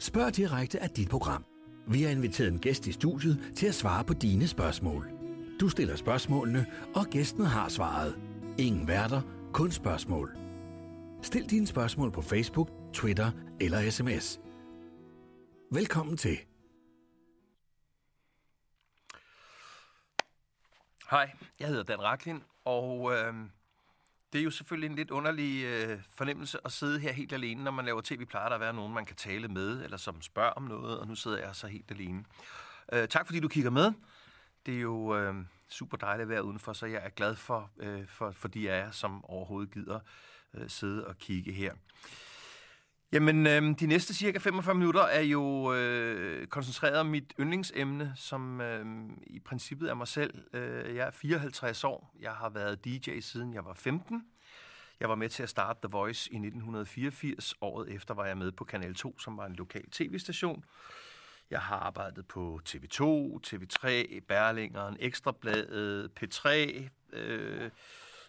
Spørg direkte af dit program. Vi har inviteret en gæst i studiet til at svare på dine spørgsmål. Du stiller spørgsmålene, og gæsten har svaret. Ingen værter, kun spørgsmål. Stil dine spørgsmål på Facebook, Twitter eller sms. Velkommen til. Hej, jeg hedder Dan Raklin, og øh, det er jo selvfølgelig en lidt underlig øh, fornemmelse at sidde her helt alene, når man laver tv. Plejer der at være nogen, man kan tale med, eller som spørger om noget, og nu sidder jeg så helt alene. Øh, tak fordi du kigger med. Det er jo øh, super dejligt at være udenfor, så jeg er glad for, øh, for, for de af jer, som overhovedet gider øh, sidde og kigge her. Jamen, øh, de næste cirka 45 minutter er jo øh, koncentreret om mit yndlingsemne, som øh, i princippet er mig selv. Øh, jeg er 54 år. Jeg har været DJ siden jeg var 15. Jeg var med til at starte The Voice i 1984. Året efter var jeg med på Kanal 2, som var en lokal tv-station. Jeg har arbejdet på TV2, TV3, Berlingeren, Ekstrabladet, P3, øh,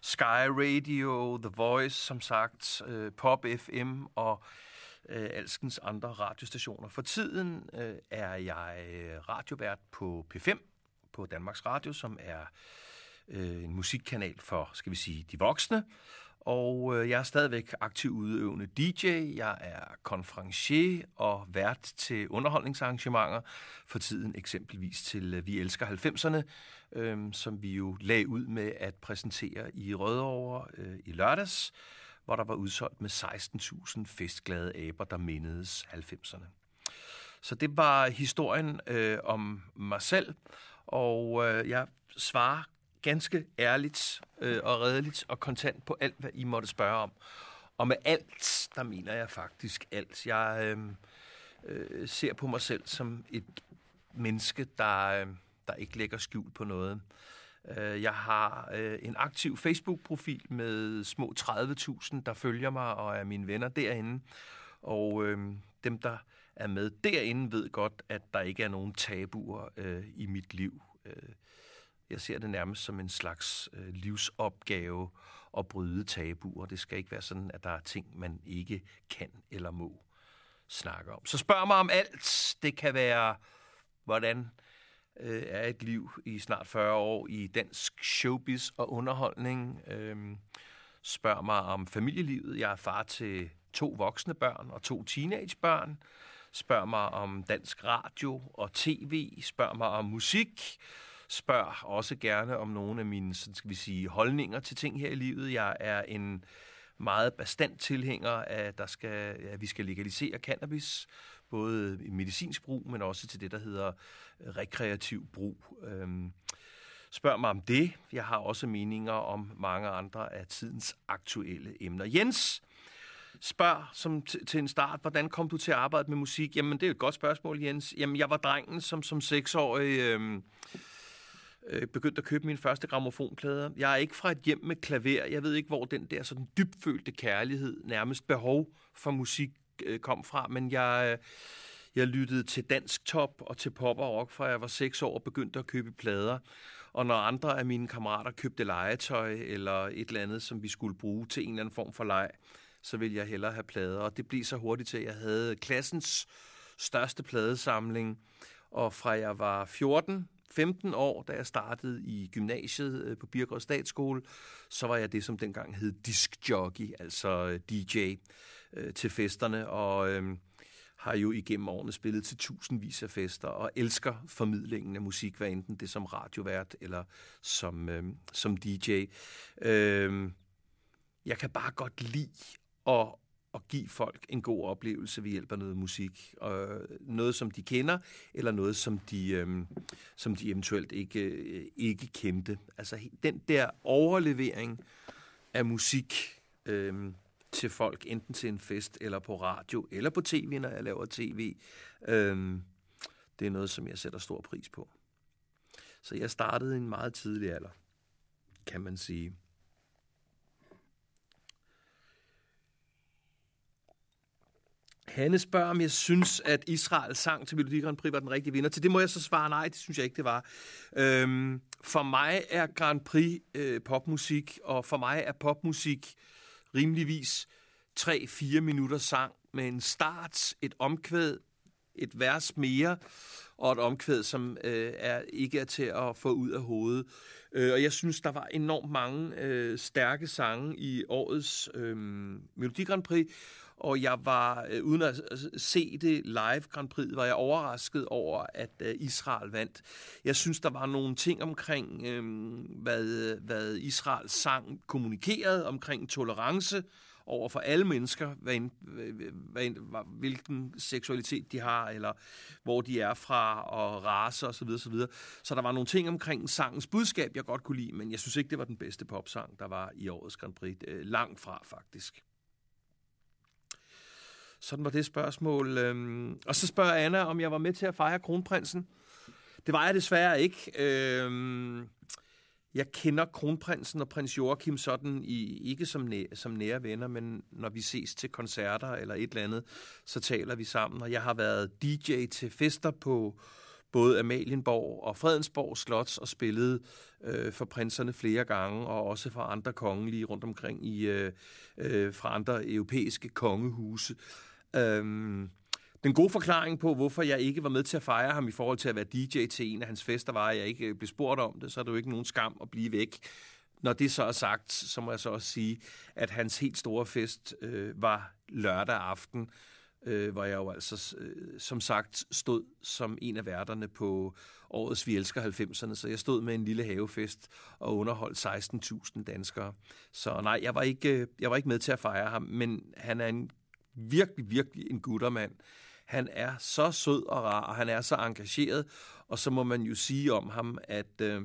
Sky Radio, The Voice, som sagt, øh, Pop FM og øh, alskens andre radiostationer. For tiden øh, er jeg øh, radiovært på P5 på Danmarks Radio, som er øh, en musikkanal for, skal vi sige, de voksne. Og øh, jeg er stadigvæk aktiv udøvende DJ, jeg er konferencier og vært til underholdningsarrangementer, for tiden eksempelvis til øh, Vi Elsker 90'erne, øh, som vi jo lag ud med at præsentere i Rødovre øh, i lørdags, hvor der var udsolgt med 16.000 festglade aber, der mindedes 90'erne. Så det var historien øh, om mig selv, og øh, jeg svarer ganske ærligt øh, og redeligt og kontant på alt, hvad I måtte spørge om. Og med alt, der mener jeg faktisk alt. Jeg øh, øh, ser på mig selv som et menneske, der, øh, der ikke lægger skjul på noget. Øh, jeg har øh, en aktiv Facebook-profil med små 30.000, der følger mig og er mine venner derinde. Og øh, dem, der er med derinde, ved godt, at der ikke er nogen tabuer øh, i mit liv. Øh, jeg ser det nærmest som en slags øh, livsopgave at bryde tabuer. Det skal ikke være sådan, at der er ting, man ikke kan eller må snakke om. Så spørg mig om alt. Det kan være, hvordan øh, er et liv i snart 40 år i dansk showbiz og underholdning. Øh, spørger mig om familielivet. Jeg er far til to voksne børn og to teenagebørn. Spørger mig om dansk radio og tv. Spørger mig om musik. Spørger også gerne om nogle af mine sådan skal vi sige, holdninger til ting her i livet. Jeg er en meget bestandt tilhænger af, at, der skal, at vi skal legalisere cannabis, både i medicinsk brug, men også til det, der hedder øh, rekreativ brug. Øhm, spørg mig om det. Jeg har også meninger om mange andre af tidens aktuelle emner. Jens, spørg som til en start, hvordan kom du til at arbejde med musik? Jamen, det er et godt spørgsmål, Jens. Jamen, jeg var drengen, som som seksårig... Øh, øh, begyndte at købe min første gramofonplader. Jeg er ikke fra et hjem med klaver. Jeg ved ikke, hvor den der sådan dybfølte kærlighed, nærmest behov for musik øh, kom fra, men jeg... Øh, jeg lyttede til dansk top og til pop og rock, fra jeg var seks år og begyndte at købe plader. Og når andre af mine kammerater købte legetøj eller et eller andet, som vi skulle bruge til en eller anden form for leg, så ville jeg hellere have plader. Og det blev så hurtigt til, at jeg havde klassens største pladesamling. Og fra jeg var 14 15 år, da jeg startede i gymnasiet øh, på Birgård Statsskole, så var jeg det, som dengang hed diskjockey, altså øh, DJ øh, til festerne, og øh, har jo igennem årene spillet til tusindvis af fester, og elsker formidlingen af musik, hvad enten det som radiovært eller som, øh, som DJ. Øh, jeg kan bare godt lide at at give folk en god oplevelse ved hjælp af noget musik. Og noget, som de kender, eller noget, som de, øhm, som de eventuelt ikke, øh, ikke kendte. Altså den der overlevering af musik øhm, til folk, enten til en fest, eller på radio, eller på tv, når jeg laver tv, øhm, det er noget, som jeg sætter stor pris på. Så jeg startede i en meget tidlig alder, kan man sige. Hanne spørger, om jeg synes, at Israels sang til Melodi Grand Prix var den rigtige vinder. Til det må jeg så svare nej, det synes jeg ikke, det var. Øhm, for mig er Grand Prix øh, popmusik, og for mig er popmusik rimeligvis 3-4 minutter sang med en start, et omkvæd, et vers mere, og et omkvæd, som øh, er ikke er til at få ud af hovedet. Øh, og jeg synes, der var enormt mange øh, stærke sange i årets øh, Melodi Grand Prix, og jeg var, øh, uden at øh, se det live Grand Prix, var jeg overrasket over, at øh, Israel vandt. Jeg synes, der var nogle ting omkring, øh, hvad, hvad Israels sang kommunikerede, omkring tolerance, over for alle mennesker, hvad en, hvad en, hvilken seksualitet de har, eller hvor de er fra, og race osv. Så, så, så der var nogle ting omkring sangens budskab, jeg godt kunne lide, men jeg synes ikke, det var den bedste popsang, der var i årets Grand Prix. Øh, langt fra, faktisk. Sådan var det spørgsmål. Øhm, og så spørger Anna, om jeg var med til at fejre kronprinsen. Det var jeg desværre ikke. Øhm, jeg kender kronprinsen og prins Joachim sådan, i, ikke som, næ, som nære venner, men når vi ses til koncerter eller et eller andet, så taler vi sammen. Og jeg har været DJ til fester på både Amalienborg og Fredensborg Slots og spillet øh, for prinserne flere gange, og også for andre kongelige rundt omkring i øh, øh, fra andre europæiske kongehuse. Øhm, den gode forklaring på, hvorfor jeg ikke var med til at fejre ham i forhold til at være DJ til en af hans fester, var, at jeg ikke øh, blev spurgt om det, så er det jo ikke nogen skam at blive væk. Når det så er sagt, så må jeg så også sige, at hans helt store fest øh, var lørdag aften, øh, hvor jeg jo altså, øh, som sagt, stod som en af værterne på årets Vi Elsker 90'erne, så jeg stod med en lille havefest og underholdt 16.000 danskere. Så nej, jeg var, ikke, øh, jeg var ikke med til at fejre ham, men han er en virkelig, virkelig en guttermand. Han er så sød og rar, og han er så engageret, og så må man jo sige om ham, at, øh,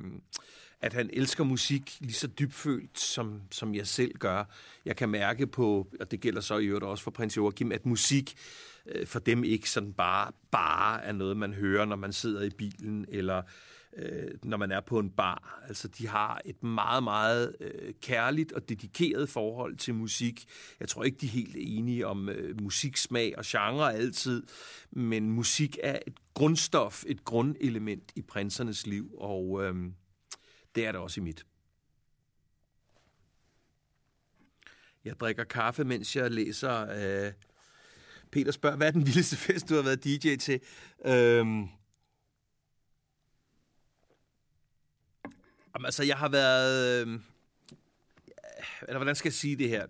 at han elsker musik lige så dybfølt, som, som jeg selv gør. Jeg kan mærke på, og det gælder så i øvrigt også for prins Joachim, at musik øh, for dem ikke sådan bare, bare er noget, man hører, når man sidder i bilen, eller øh, Øh, når man er på en bar. Altså, de har et meget, meget øh, kærligt og dedikeret forhold til musik. Jeg tror ikke, de er helt enige om øh, musiksmag og genre altid, men musik er et grundstof, et grundelement i prinsernes liv, og øh, det er det også i mit. Jeg drikker kaffe, mens jeg læser... Øh, Peter spørger, hvad er den vildeste fest, du har været DJ til? Øh, Jamen, altså, jeg har været... Øh, eller hvordan skal jeg sige det her,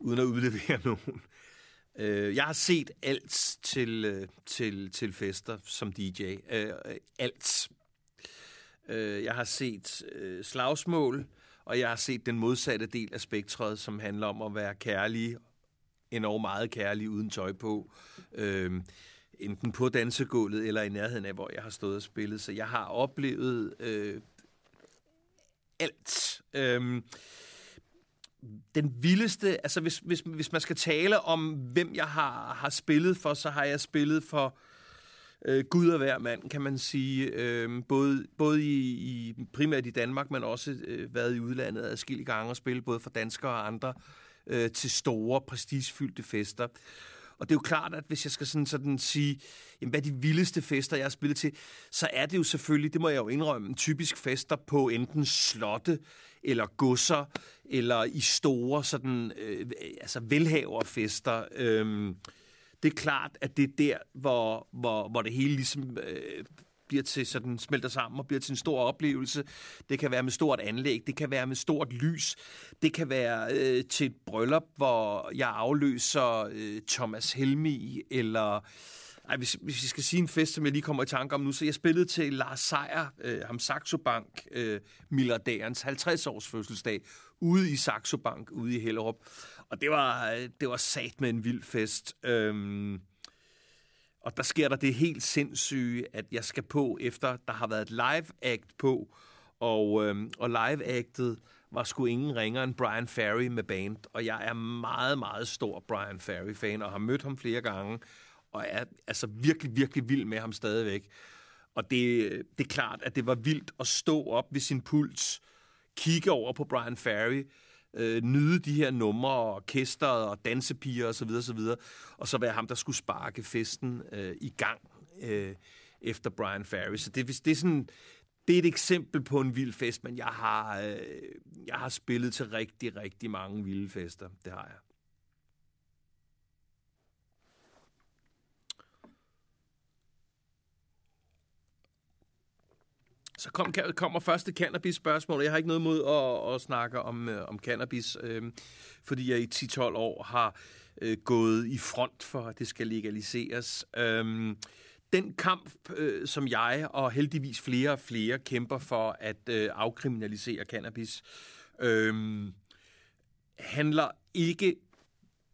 uden at udlevere nogen? Øh, jeg har set alt til, øh, til, til fester som DJ. Øh, øh, alt. Øh, jeg har set øh, slagsmål, og jeg har set den modsatte del af spektret, som handler om at være kærlig, enormt meget kærlig, uden tøj på. Øh, enten på dansegulvet eller i nærheden af, hvor jeg har stået og spillet. Så jeg har oplevet øh, alt. Øhm, den vildeste, altså hvis, hvis, hvis man skal tale om, hvem jeg har, har spillet for, så har jeg spillet for øh, Gud og hver mand, kan man sige. Øh, både både i, i, primært i Danmark, men også øh, været i udlandet adskillige gange og spillet både for danskere og andre øh, til store, prestigefyldte fester. Og det er jo klart, at hvis jeg skal sådan, sådan sige, jamen, hvad er de vildeste fester, jeg har spillet til, så er det jo selvfølgelig, det må jeg jo indrømme, typisk fester på enten slotte, eller godser, eller i store sådan, øh, altså velhaverfester. Øhm, det er klart, at det er der, hvor, hvor, hvor det hele ligesom øh, bliver til sådan, smelter sammen og bliver til en stor oplevelse. Det kan være med stort anlæg, det kan være med stort lys, det kan være øh, til et bryllup, hvor jeg afløser øh, Thomas Helmi, eller ej, hvis, hvis vi skal sige en fest, som jeg lige kommer i tanke om nu, så jeg spillede til Lars Seier, øh, ham Saxo Bank, øh, milliardærens 50-års fødselsdag, ude i Saxo Bank, ude i Hellerup. Og det var, øh, det var sat med en vild fest. Øh, og der sker der det helt sindssyge, at jeg skal på, efter der har været et live-act på, og, øhm, og live-actet var sgu ingen ringer end Brian Ferry med band. Og jeg er meget, meget stor Brian Ferry-fan, og har mødt ham flere gange, og er altså virkelig, virkelig vild med ham stadigvæk. Og det, det er klart, at det var vildt at stå op ved sin puls, kigge over på Brian Ferry, øh, nyde de her numre og orkester og dansepiger osv. osv. Og så være ham, der skulle sparke festen øh, i gang øh, efter Brian Ferry. Så det, det er sådan... Det er et eksempel på en vild fest, men jeg har, øh, jeg har spillet til rigtig, rigtig mange vilde fester. Det har jeg. Så kom, kommer første cannabis-spørgsmål. Jeg har ikke noget mod at, at snakke om, øh, om cannabis, øh, fordi jeg i 10-12 år har øh, gået i front for, at det skal legaliseres. Øh, den kamp, øh, som jeg og heldigvis flere og flere kæmper for at øh, afkriminalisere cannabis, øh, handler ikke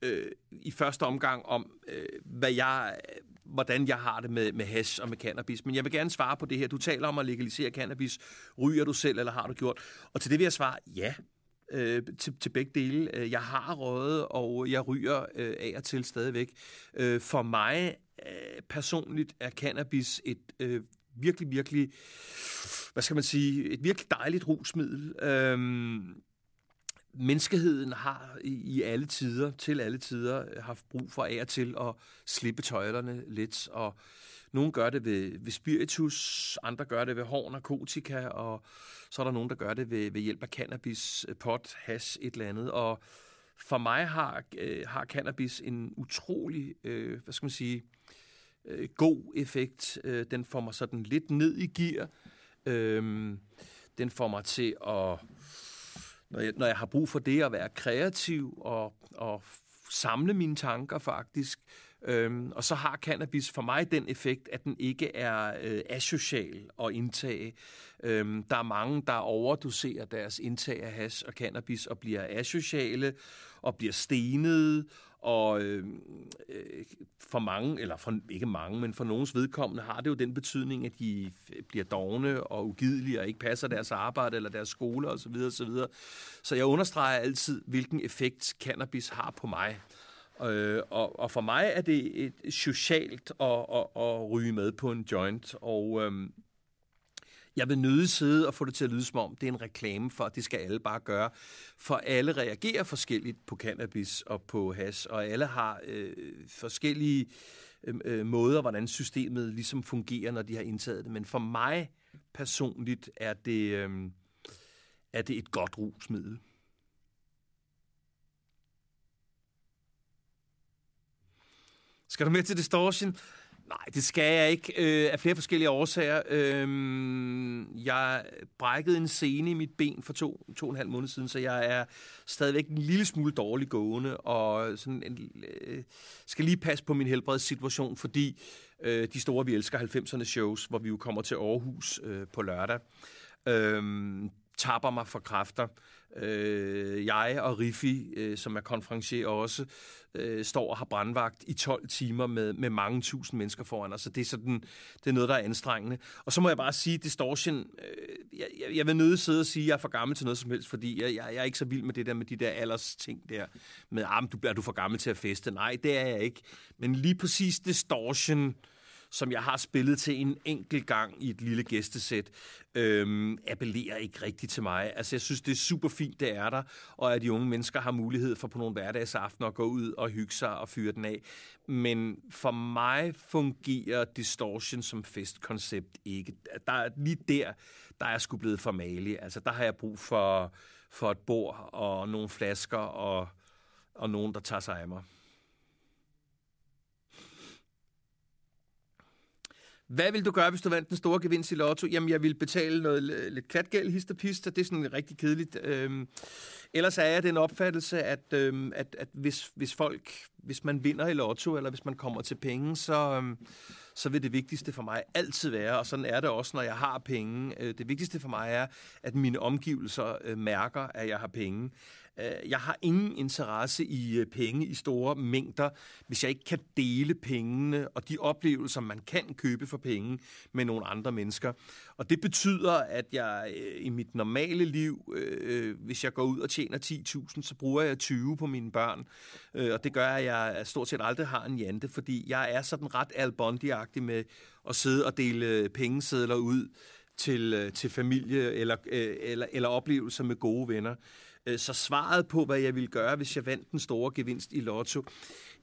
øh, i første omgang om, øh, hvad jeg, hvordan jeg har det med, med hash og med cannabis. Men jeg vil gerne svare på det her. Du taler om at legalisere cannabis. Ryger du selv, eller har du gjort? Og til det vil jeg svare, ja. Øh, til, til begge dele. Øh, jeg har røget, og jeg ryger øh, af og til stadigvæk. Øh, for mig øh, personligt er cannabis et øh, virkelig, virkelig, hvad skal man sige, et virkelig dejligt rusmiddel. Øh, menneskeheden har i alle tider, til alle tider, øh, haft brug for af og til at slippe tøjlerne lidt, og nogle gør det ved, ved spiritus, andre gør det ved hård narkotika, og så er der nogen, der gør det ved, ved hjælp af cannabis, øh, pot, hash, et eller andet, og for mig har, øh, har cannabis en utrolig, øh, hvad skal man sige, øh, god effekt. Øh, den får mig sådan lidt ned i gear. Øh, den får mig til at når jeg, når jeg har brug for det, at være kreativ og, og samle mine tanker faktisk. Øhm, og så har cannabis for mig den effekt, at den ikke er øh, asocial at indtage. Øhm, der er mange, der overdoserer deres indtag af hash og cannabis og bliver asociale og bliver stenede og øh, øh, for mange, eller for ikke mange, men for nogens vedkommende har det jo den betydning, at de bliver dogne og ugidelige og ikke passer deres arbejde eller deres skole osv. osv. Så jeg understreger altid, hvilken effekt cannabis har på mig. Øh, og, og for mig er det et socialt at, at, at ryge med på en joint, og øh, jeg vil nødig sidde og få det til at lyde som om, det er en reklame for, at det skal alle bare gøre. For alle reagerer forskelligt på cannabis og på has, og alle har øh, forskellige øh, øh måder, hvordan systemet ligesom fungerer, når de har indtaget det. Men for mig personligt er det, øh, er det et godt rusmiddel. Skal du med til distortion? Nej, det skal jeg ikke øh, af flere forskellige årsager. Øh, jeg brækkede en scene i mit ben for to, to og en halv måned siden, så jeg er stadigvæk en lille smule dårlig gående, og sådan en, øh, skal lige passe på min helbredssituation, fordi øh, de store, vi elsker 90'erne shows, hvor vi jo kommer til Aarhus øh, på lørdag, øh, tapper mig for kræfter. Øh, jeg og Riffi, øh, som er konferencier også, øh, står og har brandvagt i 12 timer med, med mange tusind mennesker foran os. Så det er, sådan, det er noget, der er anstrengende. Og så må jeg bare sige, Distortion, øh, jeg, jeg, jeg vil nødt sidde og sige, at jeg er for gammel til noget som helst, fordi jeg, jeg, jeg er ikke så vild med det der med de der alders ting der, med, ah, du, er du for gammel til at feste? Nej, det er jeg ikke. Men lige præcis Distortion... Øh, som jeg har spillet til en enkelt gang i et lille gæstesæt, øhm, appellerer ikke rigtigt til mig. Altså, jeg synes, det er super fint, det er der, og at de unge mennesker har mulighed for på nogle hverdagsaftener at gå ud og hygge sig og fyre den af. Men for mig fungerer Distortion som festkoncept ikke. Der, er lige der, der er jeg sgu blevet for malig. Altså, der har jeg brug for, for et bord og nogle flasker og, og nogen, der tager sig af mig. Hvad vil du gøre, hvis du vandt den store gevinst i lotto? Jamen, jeg vil betale noget lidt klatgæld, hist og det er sådan rigtig kedeligt. Øhm, ellers er jeg den opfattelse, at, øhm, at, at hvis, hvis folk, hvis man vinder i lotto, eller hvis man kommer til penge, så, øhm, så vil det vigtigste for mig altid være, og sådan er det også, når jeg har penge, øh, det vigtigste for mig er, at mine omgivelser øh, mærker, at jeg har penge. Øh, jeg har ingen interesse i øh, penge i store mængder, hvis jeg ikke kan dele pengene og de oplevelser, man kan købe for penge med nogle andre mennesker. Og det betyder, at jeg øh, i mit normale liv, hvis jeg går ud og tjener 10.000, så bruger jeg 20 på mine børn. Og det gør, at jeg stort set aldrig har en jante, fordi jeg er sådan ret Al med at sidde og dele pengesedler ud til, til familie eller, eller, eller oplevelser med gode venner. Øh, så svaret på, hvad jeg ville gøre, hvis jeg vandt den store gevinst i lotto,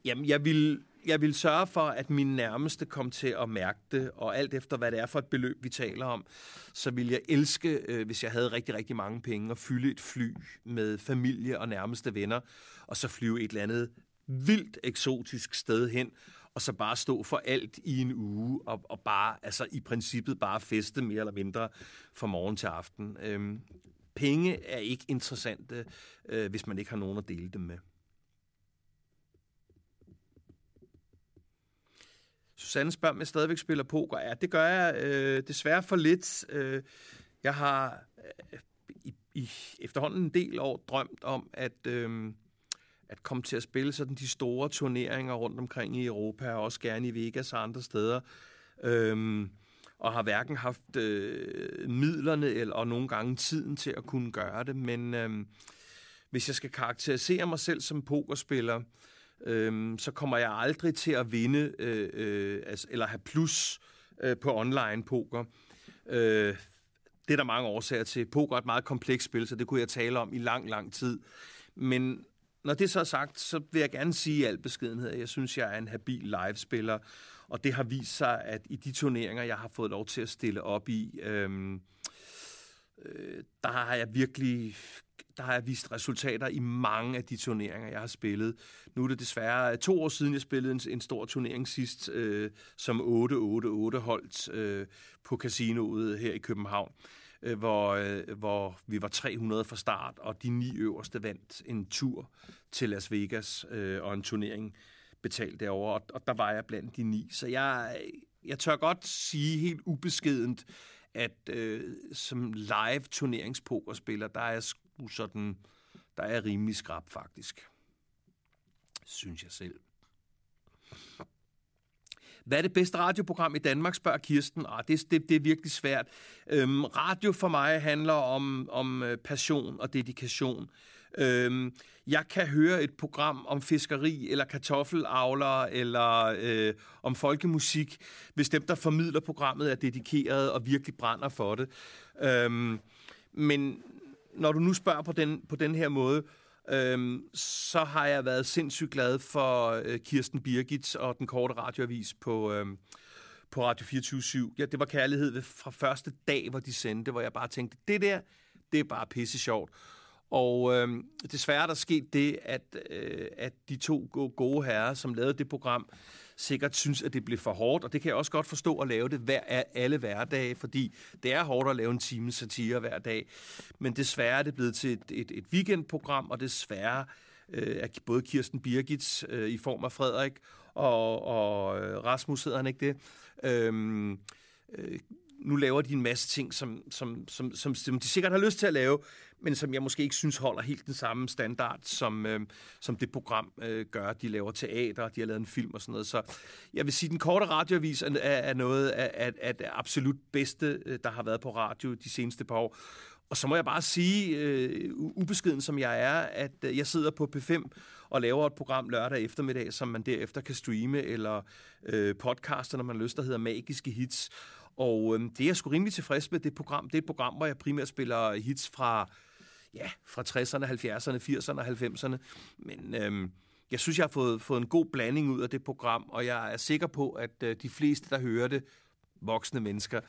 jamen jeg vil, jeg vil sørge for, at min nærmeste kom til at mærke det, og alt efter, hvad det er for et beløb, vi taler om, så vil jeg elske, øh, hvis jeg havde rigtig, rigtig mange penge, at fylde et fly med familie og nærmeste venner, og så flyve et eller andet vildt eksotisk sted hen, og så bare stå for alt i en uge, og, og bare, altså i princippet bare feste mere eller mindre fra morgen til aften. Øhm, penge er ikke interessante, øh, hvis man ikke har nogen at dele dem med. Susanne spørger, om jeg stadigvæk spiller poker. Ja, det gør jeg øh, desværre for lidt. Øh, jeg har øh, i, i efterhånden en del år drømt om at, øh, at komme til at spille sådan de store turneringer rundt omkring i Europa, og også gerne i Vegas og andre steder. Øh, og har hverken haft øh, midlerne eller og nogle gange tiden til at kunne gøre det. Men øh, hvis jeg skal karakterisere mig selv som pokerspiller, øh, så kommer jeg aldrig til at vinde øh, øh, altså, eller have plus øh, på online poker. Øh, det er der mange årsager til. Poker er et meget komplekst spil, så det kunne jeg tale om i lang, lang tid. Men når det så er sagt, så vil jeg gerne sige i al beskedenhed, at jeg synes, jeg er en habil live-spiller, og det har vist sig, at i de turneringer, jeg har fået lov til at stille op i, øhm, øh, der har jeg virkelig der har jeg vist resultater i mange af de turneringer, jeg har spillet. Nu er det desværre to år siden, jeg spillede en, en stor turnering sidst, øh, som 8-8-8 holdt øh, på casinoet her i København, øh, hvor, øh, hvor vi var 300 fra start, og de ni øverste vandt en tur til Las Vegas øh, og en turnering betalt derovre, og, og der var jeg blandt de ni. Så jeg, jeg tør godt sige helt ubeskedent, at øh, som live turneringspokerspiller, der er jeg sådan, der er rimelig skrab faktisk. Synes jeg selv. Hvad er det bedste radioprogram i Danmark, spørger Kirsten. Ah, det, det, det er virkelig svært. Øhm, radio for mig handler om, om øh, passion og dedikation. Øhm, jeg kan høre et program om fiskeri, eller kartoffelavler, eller øh, om folkemusik, hvis dem, der formidler programmet, er dedikeret og virkelig brænder for det. Øhm, men når du nu spørger på den, på den her måde, øhm, så har jeg været sindssygt glad for øh, Kirsten Birgit og den korte radioavis på, øhm, på Radio 24 Ja, det var kærlighed fra første dag, hvor de sendte, hvor jeg bare tænkte, det der, det er bare pisse sjovt. Og øh, desværre er der sket det, at, øh, at de to gode herrer, som lavede det program, sikkert synes, at det blev for hårdt, og det kan jeg også godt forstå at lave det hver, alle hverdage, fordi det er hårdt at lave en time satire hver dag. Men desværre er det blevet til et, et, et weekendprogram, og desværre øh, er både Kirsten Birgits øh, i form af Frederik og, og øh, Rasmus, hedder han ikke det? Øhm, øh, nu laver de en masse ting, som, som, som, som, som de sikkert har lyst til at lave, men som jeg måske ikke synes holder helt den samme standard, som, øh, som det program øh, gør. De laver teater, de har lavet en film og sådan noget. Så jeg vil sige, at den korte radioavis er, er noget af, af, af det absolut bedste, øh, der har været på radio de seneste par år. Og så må jeg bare sige, øh, ubeskeden som jeg er, at øh, jeg sidder på P5 og laver et program lørdag eftermiddag, som man derefter kan streame eller øh, podcaste, når man har lyst, der hedder Magiske Hits. Og øh, det er jeg sgu rimelig tilfreds med, det program. Det er et program, hvor jeg primært spiller hits fra ja, fra 60'erne, 70'erne, 80'erne og 90'erne. Men øh, jeg synes, jeg har fået, fået en god blanding ud af det program, og jeg er sikker på, at øh, de fleste, der hører det, voksne mennesker,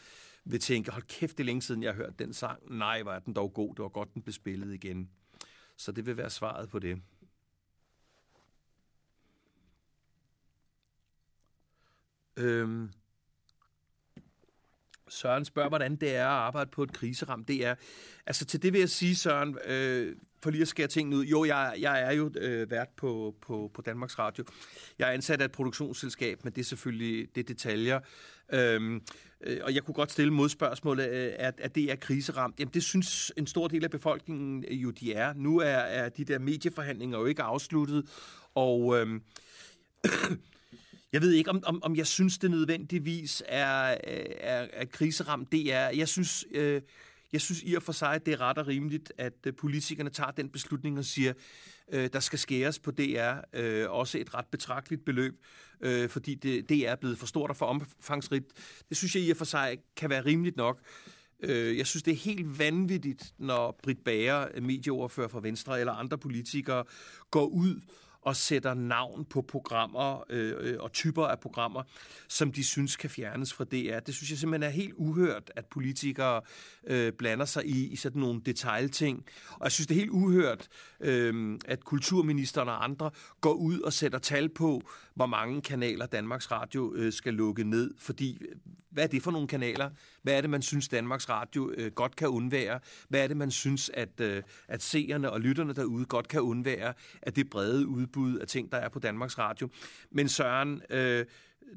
vil tænke, hold kæft, det er længe siden, jeg har hørt den sang. Nej, var den dog god. Det var godt, den blev spillet igen. Så det vil være svaret på det. Øhm, Søren spørger, hvordan det er at arbejde på et kriseram. Det er, altså til det vil jeg sige, Søren, øh, for lige at skære tingene ud. Jo, jeg, jeg er jo øh, vært på, på, på Danmarks Radio. Jeg er ansat af et produktionsselskab, men det er selvfølgelig det er detaljer. Øhm, øh, og jeg kunne godt stille modspørgsmålet, øh, at, at det er kriseramt. Jamen, det synes en stor del af befolkningen øh, jo, de er. Nu er, er de der medieforhandlinger jo ikke afsluttet, og... Øh, Jeg ved ikke, om, om, om jeg synes, det nødvendigvis er, øh, er, er kriseramt. Det er, jeg synes, øh, jeg synes i og for sig, at det er ret og rimeligt, at øh, politikerne tager den beslutning og siger, øh, der skal skæres på DR, øh, også et ret betragteligt beløb, øh, fordi det, det er blevet for stort og for omfangsrigt. Det synes jeg i og for sig kan være rimeligt nok. Øh, jeg synes, det er helt vanvittigt, når Britt Bager, medieoverfører fra Venstre, eller andre politikere, går ud og sætter navn på programmer øh, øh, og typer af programmer, som de synes kan fjernes fra DR. Det synes jeg simpelthen er helt uhørt, at politikere øh, blander sig i, i sådan nogle detaljting. Og jeg synes, det er helt uhørt, øh, at kulturministeren og andre går ud og sætter tal på, hvor mange kanaler Danmarks Radio øh, skal lukke ned. Fordi, øh, hvad er det for nogle kanaler? Hvad er det, man synes, Danmarks Radio øh, godt kan undvære? Hvad er det, man synes, at, øh, at seerne og lytterne derude godt kan undvære af det brede udbud af ting, der er på Danmarks Radio? Men Søren, øh,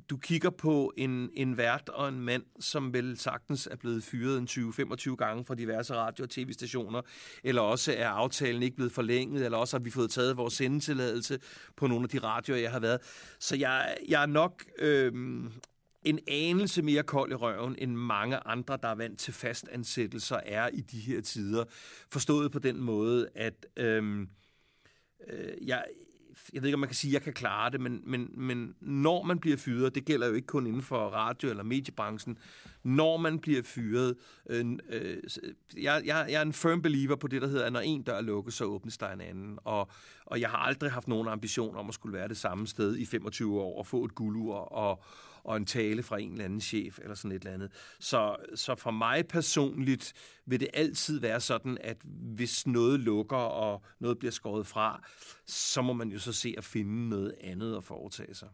du kigger på en, en vært og en mand, som vel sagtens er blevet fyret en 20-25 gange fra diverse radio- og tv-stationer, eller også er aftalen ikke blevet forlænget, eller også har vi fået taget vores sendetilladelse på nogle af de radioer, jeg har været. Så jeg, jeg er nok øh, en anelse mere kold i røven, end mange andre, der er vant til fastansættelser, er i de her tider. Forstået på den måde, at øhm, øh, jeg, jeg ved ikke, om man kan sige, at jeg kan klare det, men, men, men når man bliver fyret, det gælder jo ikke kun inden for radio- eller mediebranchen, når man bliver fyret, øh, øh, jeg, jeg, jeg er en firm believer på det, der hedder, at når en dør lukkes, så åbnes der en anden. Og, og jeg har aldrig haft nogen ambition om at skulle være det samme sted i 25 år og få et guldur og, og en tale fra en eller anden chef eller sådan et eller andet. Så, så for mig personligt vil det altid være sådan, at hvis noget lukker og noget bliver skåret fra, så må man jo så se at finde noget andet at foretage sig.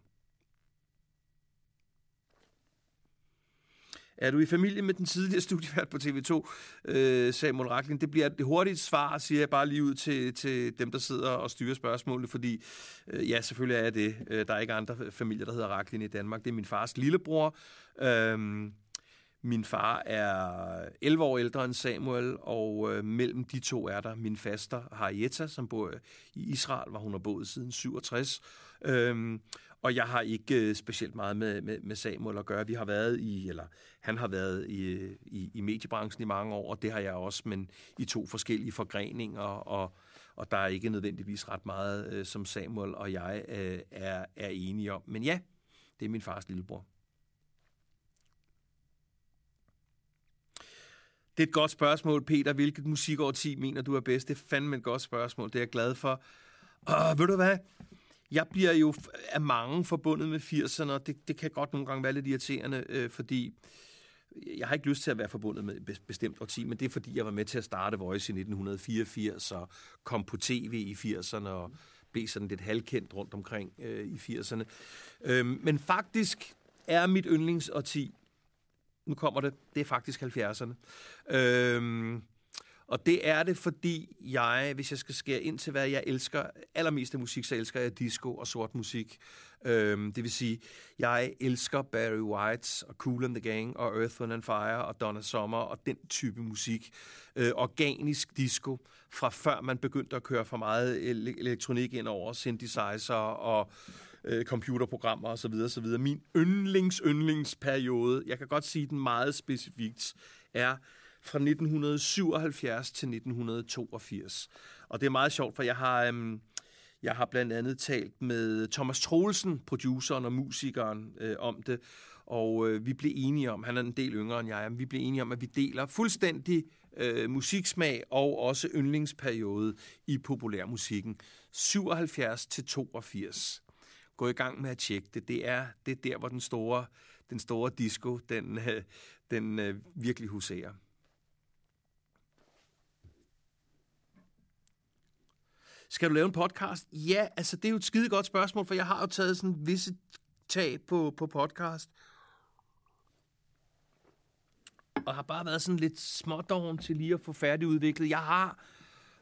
Er du i familie med den tidligere studievært på TV2, øh, Samuel Raklin? Det bliver det hurtigt svar, siger jeg bare lige ud til, til dem, der sidder og styrer spørgsmålene, fordi øh, ja, selvfølgelig er jeg det. Øh, der er ikke andre familier, der hedder Raklin i Danmark. Det er min fars lillebror. Øh, min far er 11 år ældre end Samuel, og øh, mellem de to er der min faster Harrietta, som bor i Israel, hvor hun har boet siden 67. Øhm, og jeg har ikke øh, specielt meget med, med, med Samuel at gøre. Vi har været i, eller han har været i, øh, i, i mediebranchen i mange år, og det har jeg også, men i to forskellige forgreninger, og, og der er ikke nødvendigvis ret meget, øh, som Samuel og jeg øh, er, er enige om. Men ja, det er min fars lillebror. Det er et godt spørgsmål, Peter. Hvilket musikårti mener du er bedst? Det er fandme et godt spørgsmål. Det er jeg glad for. Og ved du hvad? Jeg bliver jo af mange forbundet med 80'erne, og det, det kan godt nogle gange være lidt irriterende, øh, fordi jeg har ikke lyst til at være forbundet med et bestemt årti, men det er fordi, jeg var med til at starte Voice i 1984 og kom på tv i 80'erne og blev sådan lidt halvkendt rundt omkring øh, i 80'erne. Øh, men faktisk er mit yndlingsårti, nu kommer det, det er faktisk 70'erne. Øh, og det er det, fordi jeg, hvis jeg skal skære ind til, hvad jeg elsker allermest af musik, så elsker jeg disco og sort musik. Øhm, det vil sige, jeg elsker Barry White og Cool and the Gang og Earth, Wind and Fire og Donna Summer og den type musik. Øh, organisk disco, fra før man begyndte at køre for meget elektronik ind over synthesizer og øh, computerprogrammer osv. osv. Min yndlings, yndlingsperiode, jeg kan godt sige den meget specifikt, er fra 1977 til 1982. Og det er meget sjovt, for jeg har, øhm, jeg har blandt andet talt med Thomas Troelsen, produceren og musikeren, øh, om det. Og øh, vi blev enige om, han er en del yngre end jeg, men vi blev enige om, at vi deler fuldstændig øh, musiksmag og også yndlingsperiode i populærmusikken. 77 til 82. Gå i gang med at tjekke det. Det er, det er der, hvor den store, den store disco, den, øh, den øh, virkelig huserer. Skal du lave en podcast? Ja, altså det er jo et skide godt spørgsmål, for jeg har jo taget sådan visse tag på, på podcast. Og har bare været sådan lidt smådoven til lige at få færdigudviklet. Jeg har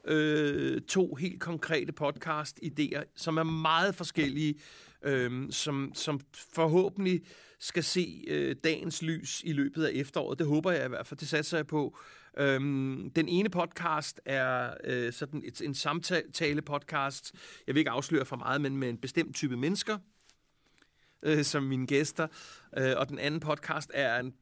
øh, to helt konkrete podcast-idéer, som er meget forskellige, øh, som, som forhåbentlig skal se øh, dagens lys i løbet af efteråret. Det håber jeg i hvert fald, det satser jeg på. Øhm, den ene podcast er øh, sådan et, en samtale-podcast. Jeg vil ikke afsløre for meget, men med en bestemt type mennesker øh, som mine gæster. Øh, og den anden podcast er en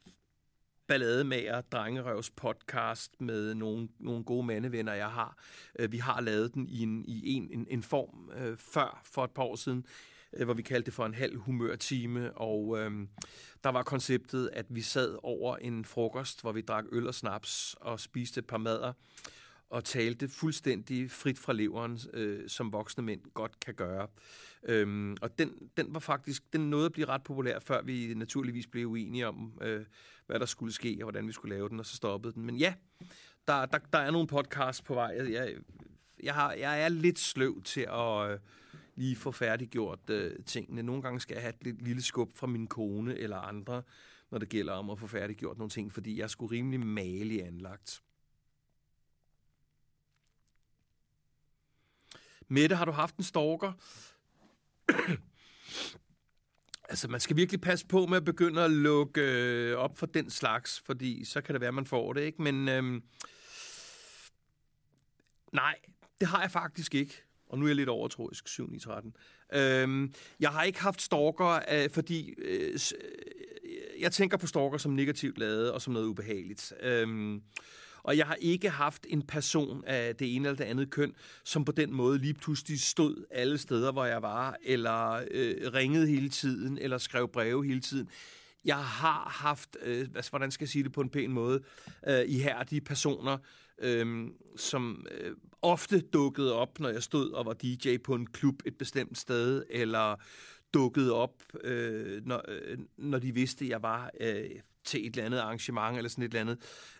ballademager, drengerøvs podcast med nogle, nogle gode mandevenner, jeg har. Øh, vi har lavet den i en, i en, en, en form øh, før, for et par år siden, øh, Øh, hvor vi kaldte det for en halv humørtime, og øh, der var konceptet, at vi sad over en frokost, hvor vi drak øl og snaps og spiste et par mader, og talte fuldstændig frit fra leveren, øh, som voksne mænd godt kan gøre. Øhm, og den, den var faktisk, den nåede at blive ret populær, før vi naturligvis blev uenige om, øh, hvad der skulle ske, og hvordan vi skulle lave den, og så stoppede den. Men ja, der, der, der er nogle podcasts på vej. Jeg, jeg, har, jeg er lidt sløv til at øh, lige få færdiggjort øh, tingene. Nogle gange skal jeg have et lidt lille skub fra min kone eller andre, når det gælder om at få færdiggjort nogle ting, fordi jeg skulle rimelig malig anlagt. Mette, har du haft en stalker? altså, man skal virkelig passe på med at begynde at lukke øh, op for den slags, fordi så kan det være, man får det, ikke? Men øhm, nej, det har jeg faktisk ikke. Og nu er jeg lidt overtroisk, 7 i 13. Øhm, jeg har ikke haft stalker, øh, fordi øh, øh, jeg tænker på stalker som negativt lavet og som noget ubehageligt. Øhm, og jeg har ikke haft en person af det ene eller det andet køn, som på den måde lige pludselig stod alle steder, hvor jeg var, eller øh, ringede hele tiden, eller skrev breve hele tiden. Jeg har haft, øh, hvordan skal jeg sige det på en pæn måde, øh, ihærdige personer, øh, som øh, ofte dukkede op, når jeg stod og var DJ på en klub et bestemt sted, eller dukkede op, øh, når, øh, når de vidste, at jeg var øh, til et eller andet arrangement eller sådan et eller andet.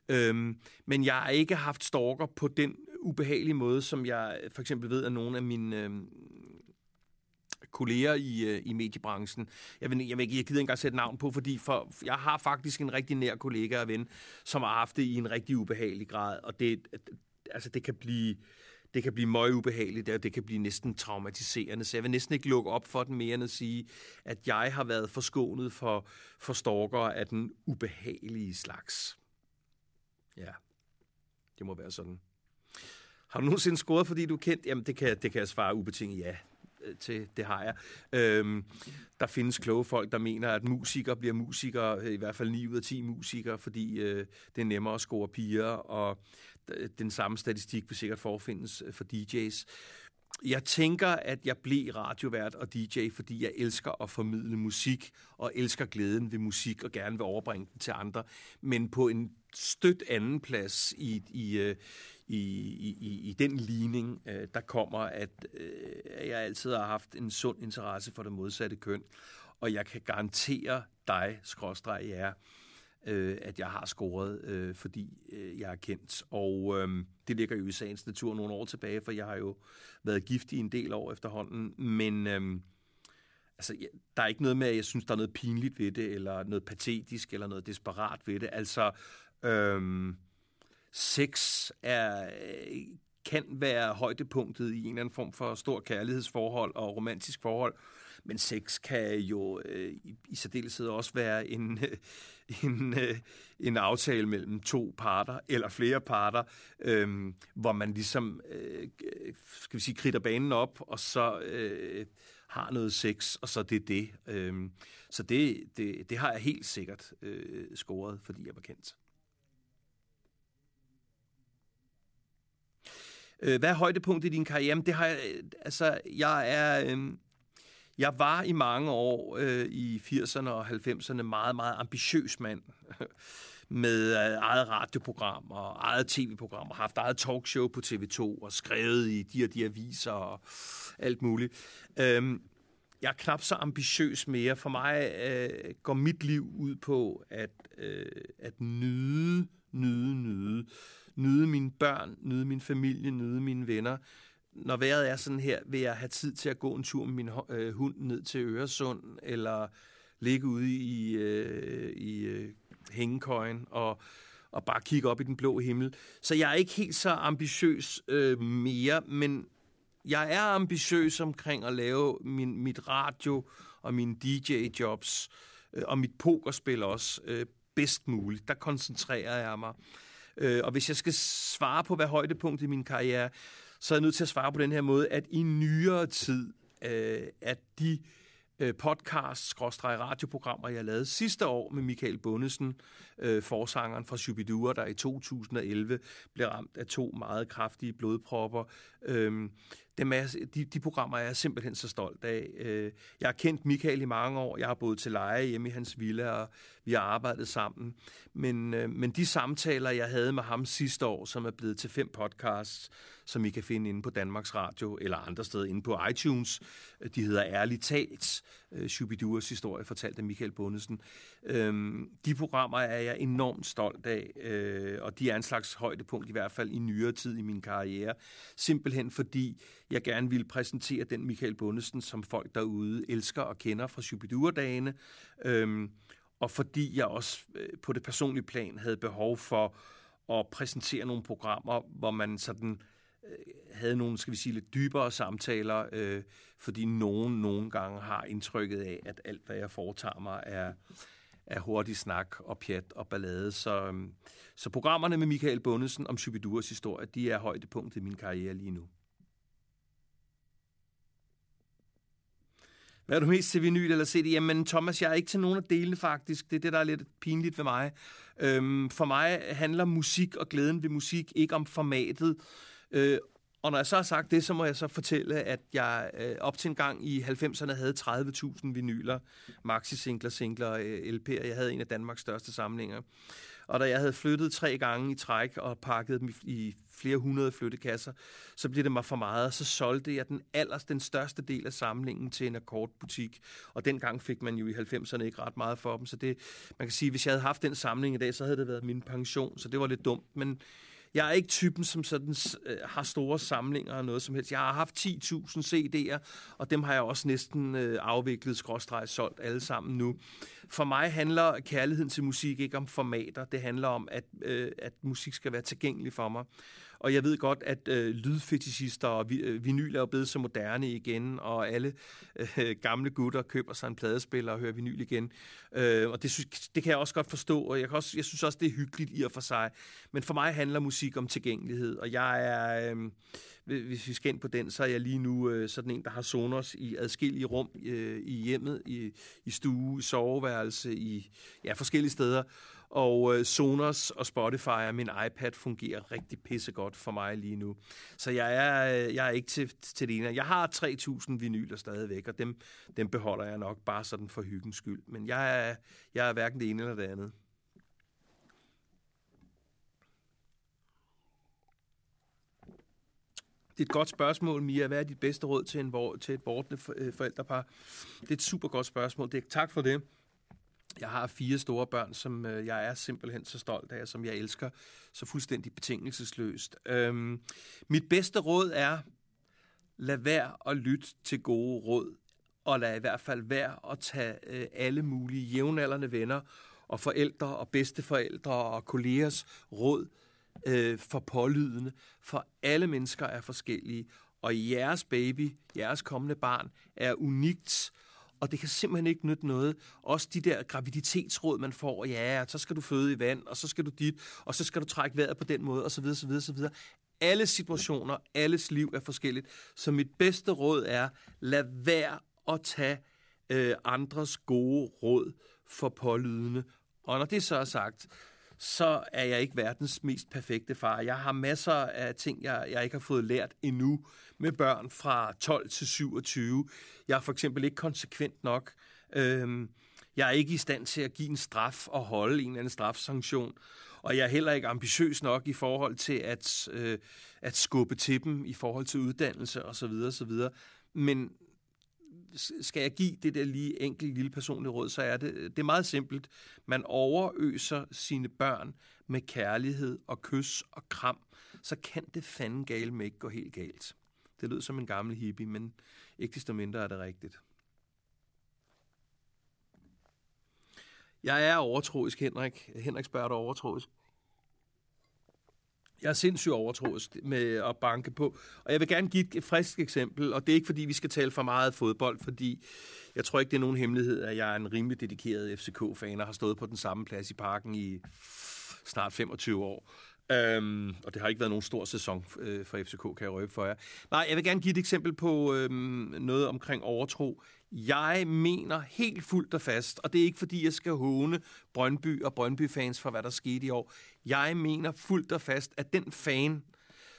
Øhm, men jeg har ikke haft stalker på den ubehagelige måde, som jeg for eksempel ved, at nogle af mine øh, kolleger i, øh, i mediebranchen, jeg, vil, jeg, vil, jeg gider ikke engang sætte navn på, fordi for, jeg har faktisk en rigtig nær kollega og ven, som har haft det i en rigtig ubehagelig grad, og det, altså, det kan blive det kan blive meget ubehageligt, og det kan blive næsten traumatiserende. Så jeg vil næsten ikke lukke op for den mere end at sige, at jeg har været forskånet for, for stalker af den ubehagelige slags. Ja, det må være sådan. Har du nogensinde scoret, fordi du er kendt? Jamen, det kan, det kan jeg svare ubetinget ja øh, til, det har jeg. Øhm, der findes kloge folk, der mener, at musikere bliver musikere, i hvert fald 9 ud af 10 musikere, fordi øh, det er nemmere at score piger, og den samme statistik vil sikkert forfindes øh, for DJ's. Jeg tænker, at jeg blev radiovært og DJ, fordi jeg elsker at formidle musik, og elsker glæden ved musik, og gerne vil overbringe den til andre. Men på en stødt anden plads i, i, øh, i, i, i den ligning, øh, der kommer, at jeg altid har haft en sund interesse for det modsatte køn. Og jeg kan garantere dig, skråstreg jer, øh, at jeg har scoret, øh, fordi øh, jeg er kendt. Og øh, det ligger jo i sagens natur nogle år tilbage, for jeg har jo været gift i en del år efterhånden. Men øh, altså, der er ikke noget med, at jeg synes, der er noget pinligt ved det, eller noget patetisk, eller noget desperat ved det. Altså, øh, sex er, kan være højdepunktet i en eller anden form for stor kærlighedsforhold og romantisk forhold. Men sex kan jo øh, i, i særdeleshed også være en, øh, en, øh, en aftale mellem to parter eller flere parter, øh, hvor man ligesom, øh, skal vi sige, kritter banen op, og så øh, har noget sex, og så det er det. Øh, så det, det, det har jeg helt sikkert øh, scoret, fordi jeg var kendt. Øh, hvad er højdepunktet i din karriere? det har jeg, øh, altså, jeg er, øh, jeg var i mange år øh, i 80'erne og 90'erne meget, meget ambitiøs mand med øh, eget radioprogram og eget tv-program og haft eget talkshow på TV2 og skrevet i de og de aviser og alt muligt. Øhm, jeg er knap så ambitiøs mere. For mig øh, går mit liv ud på at, øh, at nyde, nyde, nyde. Nyde mine børn, nyde min familie, nyde mine venner når vejret er sådan her, vil jeg have tid til at gå en tur med min øh, hund ned til Øresund, eller ligge ude i, øh, i øh, hængekøjen og, og bare kigge op i den blå himmel. Så jeg er ikke helt så ambitiøs øh, mere, men jeg er ambitiøs omkring at lave min, mit radio og mine DJ-jobs øh, og mit pokerspil også øh, bedst muligt. Der koncentrerer jeg mig. Øh, og hvis jeg skal svare på, hvad højdepunktet i min karriere så er jeg nødt til at svare på den her måde, at i nyere tid, øh, at de øh, podcast-radioprogrammer, jeg lavede sidste år med Michael Bundesen, øh, forsangeren fra Shubidua, der i 2011 blev ramt af to meget kraftige blodpropper. Øh, dem er, de, de programmer er jeg simpelthen så stolt af. Øh, jeg har kendt Michael i mange år. Jeg har boet til leje hjemme i hans villa, og vi har arbejdet sammen. Men, øh, men de samtaler, jeg havde med ham sidste år, som er blevet til fem podcasts, som I kan finde inde på Danmarks Radio eller andre steder inde på iTunes. Øh, de hedder Ærligt Talt, øh, historie fortalt af Michael Bundesen. Øhm, de programmer er jeg enormt stolt af, øh, og de er en slags højdepunkt, i hvert fald i nyere tid i min karriere. Simpelthen fordi jeg gerne vil præsentere den Michael Bundesen, som folk derude elsker og kender fra Shubidua-dagene. Øhm, og fordi jeg også øh, på det personlige plan havde behov for at præsentere nogle programmer, hvor man sådan øh, havde nogle, skal vi sige, lidt dybere samtaler, øh, fordi nogen nogle gange har indtrykket af, at alt, hvad jeg foretager mig, er, er hurtig snak og pjat og ballade. Så, øh, så programmerne med Michael Bundesen om Shubiduras historie, de er højdepunktet i min karriere lige nu. Hvad er du mest til vinyl eller CD? Jamen, Thomas, jeg er ikke til nogen af delene faktisk. Det er det, der er lidt pinligt ved mig. Øhm, for mig handler musik og glæden ved musik ikke om formatet. Øh, og når jeg så har sagt det, så må jeg så fortælle, at jeg øh, op til en gang i 90'erne havde 30.000 vinyler, maxi-singler, singler, øh, LP'er. Jeg havde en af Danmarks største samlinger. Og da jeg havde flyttet tre gange i træk og pakket dem i flere hundrede flyttekasser, så blev det mig for meget, og så solgte jeg den allers, den største del af samlingen til en akkordbutik. Og dengang fik man jo i 90'erne ikke ret meget for dem, så det, man kan sige, hvis jeg havde haft den samling i dag, så havde det været min pension, så det var lidt dumt, men jeg er ikke typen, som sådan øh, har store samlinger og noget som helst. Jeg har haft 10.000 CD'er, og dem har jeg også næsten øh, afviklet, skråstreget, solgt alle sammen nu. For mig handler kærligheden til musik ikke om formater. Det handler om, at, øh, at musik skal være tilgængelig for mig. Og jeg ved godt, at øh, lydfetishister og vi, øh, vinyl er jo blevet så moderne igen, og alle øh, gamle gutter køber sig en pladespiller og hører vinyl igen. Øh, og det, synes, det kan jeg også godt forstå, og jeg, kan også, jeg synes også, det er hyggeligt i og for sig. Men for mig handler musik om tilgængelighed, og jeg er... Øh, hvis vi skal ind på den, så er jeg lige nu øh, sådan en, der har Sonos i adskillige rum øh, i hjemmet, i, i stue, i soveværelse, i ja, forskellige steder. Og øh, Sonos og Spotify og min iPad fungerer rigtig pissegodt for mig lige nu. Så jeg er, øh, jeg er ikke til, til det ene. Jeg har 3.000 vinyler stadigvæk, og dem, dem beholder jeg nok bare sådan for hyggens skyld. Men jeg er, jeg er hverken det ene eller det andet. Det er et godt spørgsmål, Mia. Hvad er dit bedste råd til, en, til et bortende øh, forældrepar? Det er et super godt spørgsmål. Det er, tak for det. Jeg har fire store børn, som øh, jeg er simpelthen så stolt af, som jeg elsker så fuldstændig betingelsesløst. Øhm, mit bedste råd er, lad være at lytte til gode råd, og lad i hvert fald være at tage øh, alle mulige jævnaldrende venner og forældre og bedsteforældre og kollegers råd øh, for pålydende, for alle mennesker er forskellige, og jeres baby, jeres kommende barn, er unikt, og det kan simpelthen ikke nytte noget. Også de der graviditetsråd, man får, ja, så skal du føde i vand, og så skal du dit, og så skal du trække vejret på den måde, og så videre, så videre, så videre. Alle situationer, alles liv er forskelligt. Så mit bedste råd er, lad være at tage øh, andres gode råd for pålydende. Og når det så er sagt, så er jeg ikke verdens mest perfekte far. Jeg har masser af ting, jeg, jeg ikke har fået lært endnu med børn fra 12 til 27. Jeg er for eksempel ikke konsekvent nok. Øhm, jeg er ikke i stand til at give en straf og holde en eller anden strafsanktion. Og jeg er heller ikke ambitiøs nok i forhold til at, øh, at skubbe til dem i forhold til uddannelse osv. osv. Men skal jeg give det der lige enkelt lille personlige råd, så er det, det er meget simpelt. Man overøser sine børn med kærlighed og kys og kram, så kan det fanden gale med ikke gå helt galt. Det lyder som en gammel hippie, men ikke desto mindre er det rigtigt. Jeg er overtroisk, Henrik. Henrik spørger dig overtroisk. Jeg er sindssygt overtroisk med at banke på. Og jeg vil gerne give et frisk eksempel, og det er ikke fordi, vi skal tale for meget fodbold, fordi jeg tror ikke, det er nogen hemmelighed, at jeg er en rimelig dedikeret FCK-fan og har stået på den samme plads i parken i snart 25 år. Øhm, og det har ikke været nogen stor sæson øh, for FCK, kan jeg røbe for jer. Nej, jeg vil gerne give et eksempel på øhm, noget omkring overtro. Jeg mener helt fuldt og fast, og det er ikke fordi, jeg skal håne Brøndby og Brøndby-fans for, hvad der skete i år. Jeg mener fuldt og fast, at den fan,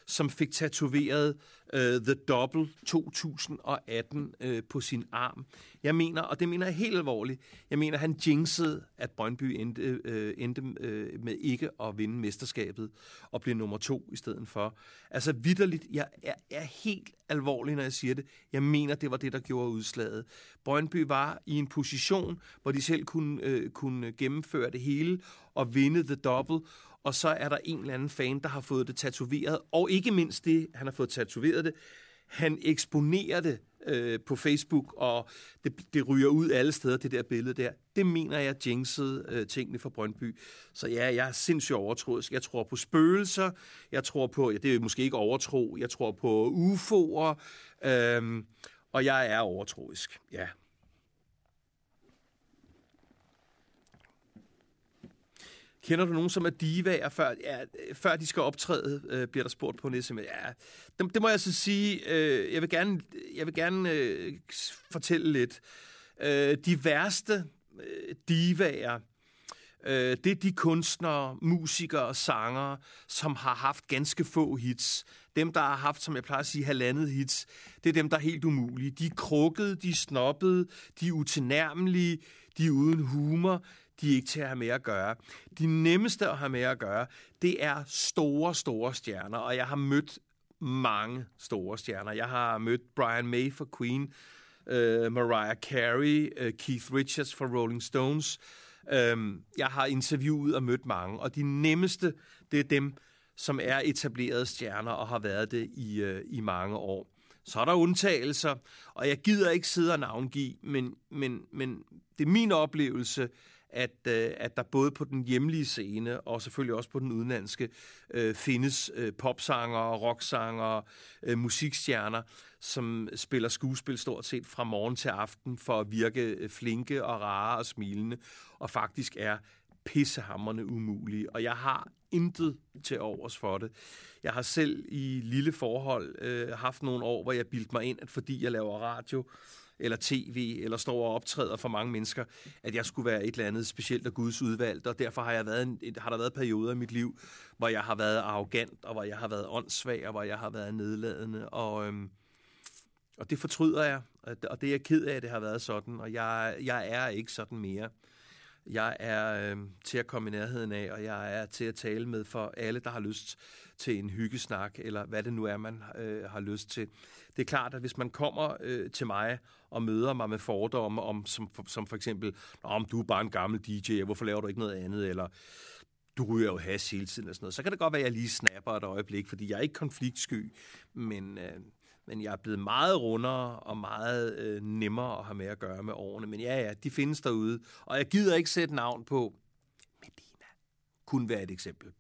som fik tatoveret uh, The Double 2018 uh, øh, på sin arm. Jeg mener, og det mener jeg helt alvorligt, jeg mener, han jinxede, at Brøndby endte, uh, endte uh, med ikke at vinde mesterskabet og blive nummer to i stedet for. Altså vidderligt, jeg er, er helt alvorlig, når jeg siger det. Jeg mener, det var det, der gjorde udslaget. Brøndby var i en position, hvor de selv kunne, uh, kunne gennemføre det hele og vinde The Double, og så er der en eller anden fan, der har fået det tatoveret, og ikke mindst det, han har fået tatoveret det, han eksponerer det øh, på Facebook, og det, det ryger ud alle steder, det der billede der. Det mener jeg jinxede øh, tingene for Brøndby. Så ja, jeg er sindssygt overtroisk. Jeg tror på spøgelser, jeg tror på, ja, det er måske ikke overtro, jeg tror på UFO'er, øh, og jeg er overtroisk, ja. Kender du nogen, som er divaer, før, ja, før de skal optræde, øh, bliver der spurgt på en sms. Ja, det, det må jeg så sige. Øh, jeg vil gerne, jeg vil gerne øh, fortælle lidt. Øh, de værste øh, divaer, øh, det er de kunstnere, musikere og sangere, som har haft ganske få hits. Dem, der har haft, som jeg plejer at sige, halvandet hits, det er dem, der er helt umulige. De er krukkede, de er snobbede, de er utilnærmelige, de er uden humor de er ikke til at have med at gøre. De nemmeste at have med at gøre, det er store, store stjerner, og jeg har mødt mange store stjerner. Jeg har mødt Brian May for Queen, øh, Mariah Carey, øh, Keith Richards for Rolling Stones. Øh, jeg har interviewet og mødt mange, og de nemmeste, det er dem, som er etablerede stjerner og har været det i, øh, i mange år. Så er der undtagelser, og jeg gider ikke sidde og navngive, men, men, men det er min oplevelse, at, øh, at der både på den hjemlige scene og selvfølgelig også på den udenlandske øh, findes øh, popsanger, rocksanger, øh, musikstjerner, som spiller skuespil stort set fra morgen til aften for at virke øh, flinke og rare og smilende, og faktisk er pissehammerne umulige. Og jeg har intet til overs for det. Jeg har selv i lille forhold øh, haft nogle år, hvor jeg bildte mig ind, at fordi jeg laver radio, eller tv, eller står og optræder for mange mennesker, at jeg skulle være et eller andet specielt af Guds udvalgt, og derfor har, jeg været en, har der været perioder i mit liv, hvor jeg har været arrogant, og hvor jeg har været åndssvag, og hvor jeg har været nedladende, og, øhm, og det fortryder jeg, og det er jeg ked af, at det har været sådan, og jeg, jeg er ikke sådan mere. Jeg er øh, til at komme i nærheden af, og jeg er til at tale med for alle, der har lyst til en hyggesnak, eller hvad det nu er, man øh, har lyst til. Det er klart, at hvis man kommer øh, til mig og møder mig med fordomme, om, som, for, som for eksempel, om du er bare en gammel DJ, hvorfor laver du ikke noget andet, eller du ryger jo hash hele tiden, og sådan noget, så kan det godt være, at jeg lige snapper et øjeblik, fordi jeg er ikke konfliktsky, men... Øh, men jeg er blevet meget rundere og meget øh, nemmere at have med at gøre med årene. Men ja, ja, de findes derude. Og jeg gider ikke sætte navn på. Medina kunne være et eksempel.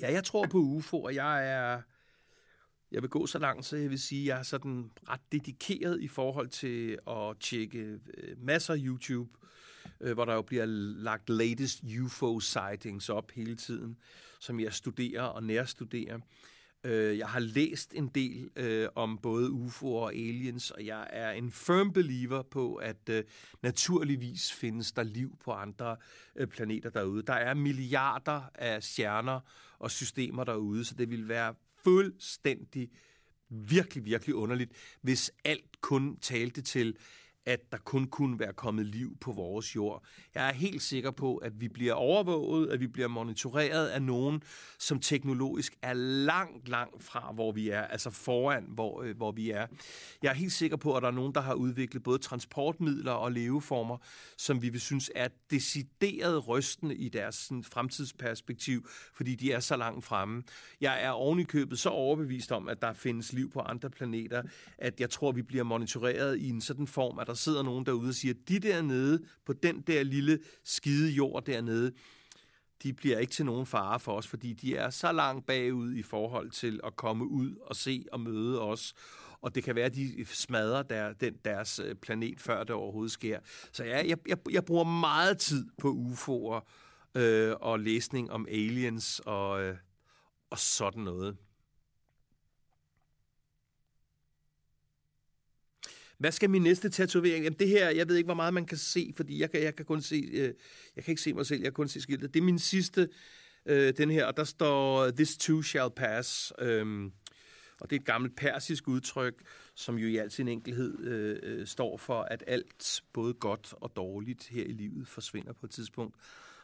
Ja, jeg tror på UFO, og jeg er... Jeg vil gå så langt, så jeg vil sige, at jeg er sådan ret dedikeret i forhold til at tjekke øh, masser af YouTube, øh, hvor der jo bliver lagt latest UFO-sightings op hele tiden, som jeg studerer og nærstuderer. Øh, jeg har læst en del øh, om både UFO'er og aliens, og jeg er en firm believer på, at øh, naturligvis findes der liv på andre øh, planeter derude. Der er milliarder af stjerner og systemer derude, så det ville være fuldstændig virkelig, virkelig underligt, hvis alt kun talte til, at der kun kunne være kommet liv på vores jord. Jeg er helt sikker på, at vi bliver overvåget, at vi bliver monitoreret af nogen, som teknologisk er langt, langt fra, hvor vi er, altså foran, hvor, øh, hvor vi er. Jeg er helt sikker på, at der er nogen, der har udviklet både transportmidler og leveformer, som vi vil synes er decideret rystende i deres sådan, fremtidsperspektiv, fordi de er så langt fremme. Jeg er ovenikøbet så overbevist om, at der findes liv på andre planeter, at jeg tror, vi bliver monitoreret i en sådan form, at der sidder nogen derude og siger, de dernede på den der lille skide jord dernede, de bliver ikke til nogen fare for os, fordi de er så langt bagud i forhold til at komme ud og se og møde os. Og det kan være, at de smadrer der, den, deres øh, planet, før det overhovedet sker. Så ja, jeg, jeg, jeg bruger meget tid på UFO'er øh, og læsning om aliens og, øh, og sådan noget. Hvad skal min næste tatovering? Jamen det her, jeg ved ikke, hvor meget man kan se, fordi jeg kan, jeg kan kun se, øh, jeg kan ikke se mig selv, jeg kan kun se skiltet. Det er min sidste, øh, den her, og der står, this too shall pass. Øhm, og det er et gammelt persisk udtryk, som jo i al sin enkelhed øh, øh, står for, at alt, både godt og dårligt her i livet, forsvinder på et tidspunkt.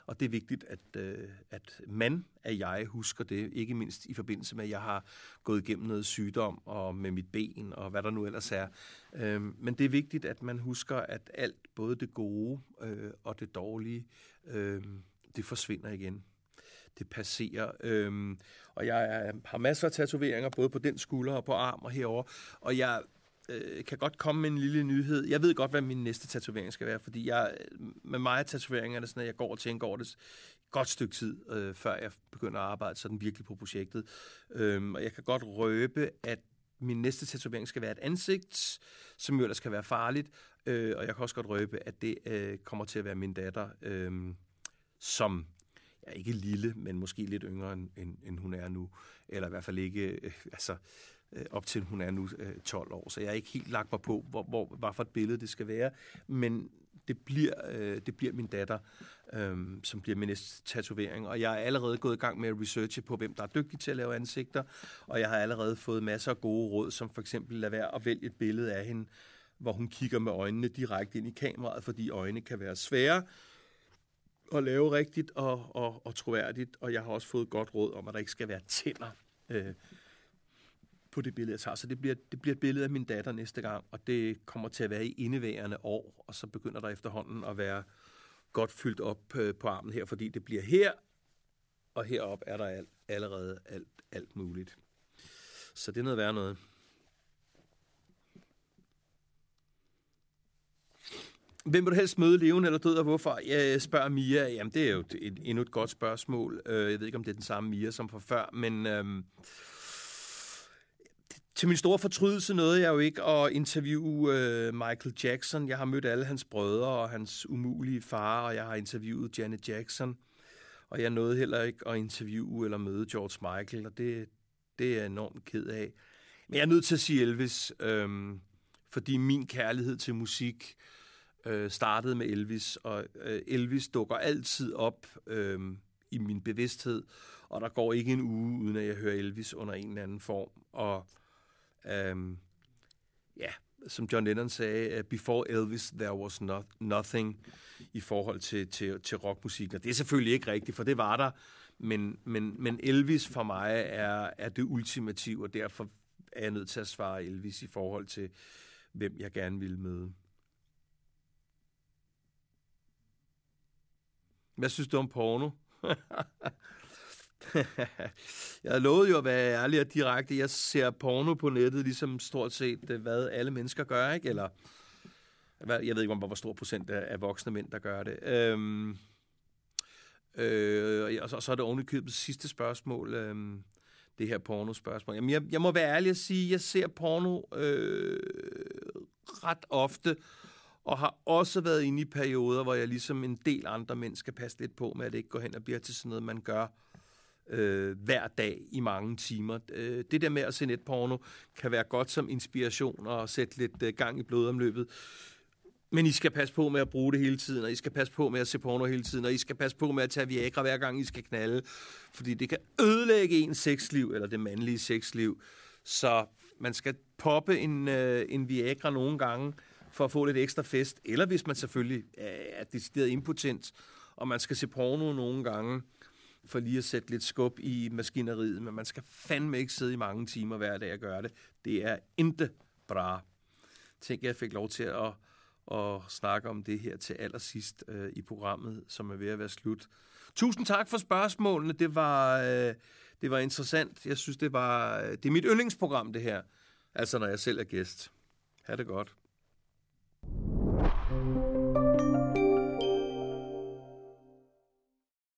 Og det er vigtigt, at, øh, at man af jeg husker det, ikke mindst i forbindelse med, at jeg har gået igennem noget sygdom og med mit ben og hvad der nu ellers er. Øh, men det er vigtigt, at man husker, at alt, både det gode øh, og det dårlige, øh, det forsvinder igen det passerer. Øhm, og jeg er, har masser af tatoveringer, både på den skulder og på arm og herover. Og jeg øh, kan godt komme med en lille nyhed. Jeg ved godt, hvad min næste tatovering skal være, fordi jeg, med mig er det sådan, at jeg går og tænker over det et godt stykke tid, øh, før jeg begynder at arbejde sådan virkelig på projektet. Øhm, og jeg kan godt røbe, at min næste tatovering skal være et ansigt, som jo ellers skal være farligt. Øh, og jeg kan også godt røbe, at det øh, kommer til at være min datter, øh, som er ikke lille, men måske lidt yngre, end, end, end hun er nu. Eller i hvert fald ikke, øh, altså øh, op til hun er nu øh, 12 år. Så jeg er ikke helt lagt mig på, hvor, hvor, hvad for et billede det skal være. Men det bliver, øh, det bliver min datter, øh, som bliver min næste tatovering. Og jeg er allerede gået i gang med at researche på, hvem der er dygtig til at lave ansigter. Og jeg har allerede fået masser af gode råd, som for eksempel lad være at vælge et billede af hende, hvor hun kigger med øjnene direkte ind i kameraet, fordi øjne kan være svære at lave rigtigt og, og, og troværdigt, og jeg har også fået godt råd om, at der ikke skal være tænder øh, på det billede, jeg tager. Så det bliver, det bliver et billede af min datter næste gang, og det kommer til at være i indeværende år, og så begynder der efterhånden at være godt fyldt op øh, på armen her, fordi det bliver her, og herop er der alt, allerede alt, alt muligt. Så det er noget værd noget. Hvem vil du helst møde, levende eller død, og hvorfor? Jeg spørger Mia. Jamen, det er jo et, endnu et godt spørgsmål. Øh, jeg ved ikke, om det er den samme Mia som fra før, men... Øhm, til min store fortrydelse nåede jeg jo ikke at interviewe øh, Michael Jackson. Jeg har mødt alle hans brødre og hans umulige far, og jeg har interviewet Janet Jackson. Og jeg nåede heller ikke at interviewe eller møde George Michael, og det, det er jeg enormt ked af. Men jeg er nødt til at sige Elvis, øh, fordi min kærlighed til musik øh, startede med Elvis, og øh, Elvis dukker altid op øh, i min bevidsthed, og der går ikke en uge, uden at jeg hører Elvis under en eller anden form. Og øh, ja, som John Lennon sagde, øh, before Elvis, there was not, nothing i forhold til, til, til rockmusik. Og det er selvfølgelig ikke rigtigt, for det var der, men, men, men Elvis for mig er, er det ultimative, og derfor er jeg nødt til at svare Elvis i forhold til, hvem jeg gerne vil møde. Hvad synes du om porno? jeg lovede jo at være ærlig og direkte. Jeg ser porno på nettet, ligesom stort set, øh, hvad alle mennesker gør, ikke? Eller, jeg ved ikke, om hvor stor procent af voksne mænd, der gør det. Øhm, øh, og så, så er det ovenikøbet sidste spørgsmål, øhm, det her porno-spørgsmål. Jamen, jeg, jeg må være ærlig at sige, jeg ser porno øh, ret ofte, og har også været inde i perioder, hvor jeg ligesom en del andre mænd skal passe lidt på med, at det ikke går hen og bliver til sådan noget, man gør øh, hver dag i mange timer. Øh, det der med at se netporno kan være godt som inspiration og sætte lidt øh, gang i blodomløbet. Men I skal passe på med at bruge det hele tiden, og I skal passe på med at se porno hele tiden, og I skal passe på med at tage Viagra hver gang I skal knalde, fordi det kan ødelægge ens sexliv, eller det mandlige sexliv. Så man skal poppe en, øh, en Viagra nogle gange, for at få lidt ekstra fest, eller hvis man selvfølgelig er decideret impotent, og man skal se porno nogle gange, for lige at sætte lidt skub i maskineriet, men man skal fandme ikke sidde i mange timer hver dag og gøre det. Det er ikke bra. Tænk, jeg fik lov til at, at snakke om det her til allersidst øh, i programmet, som er ved at være slut. Tusind tak for spørgsmålene. Det var, øh, det var interessant. Jeg synes, det var øh, det er mit yndlingsprogram, det her. Altså, når jeg selv er gæst. Ha' det godt.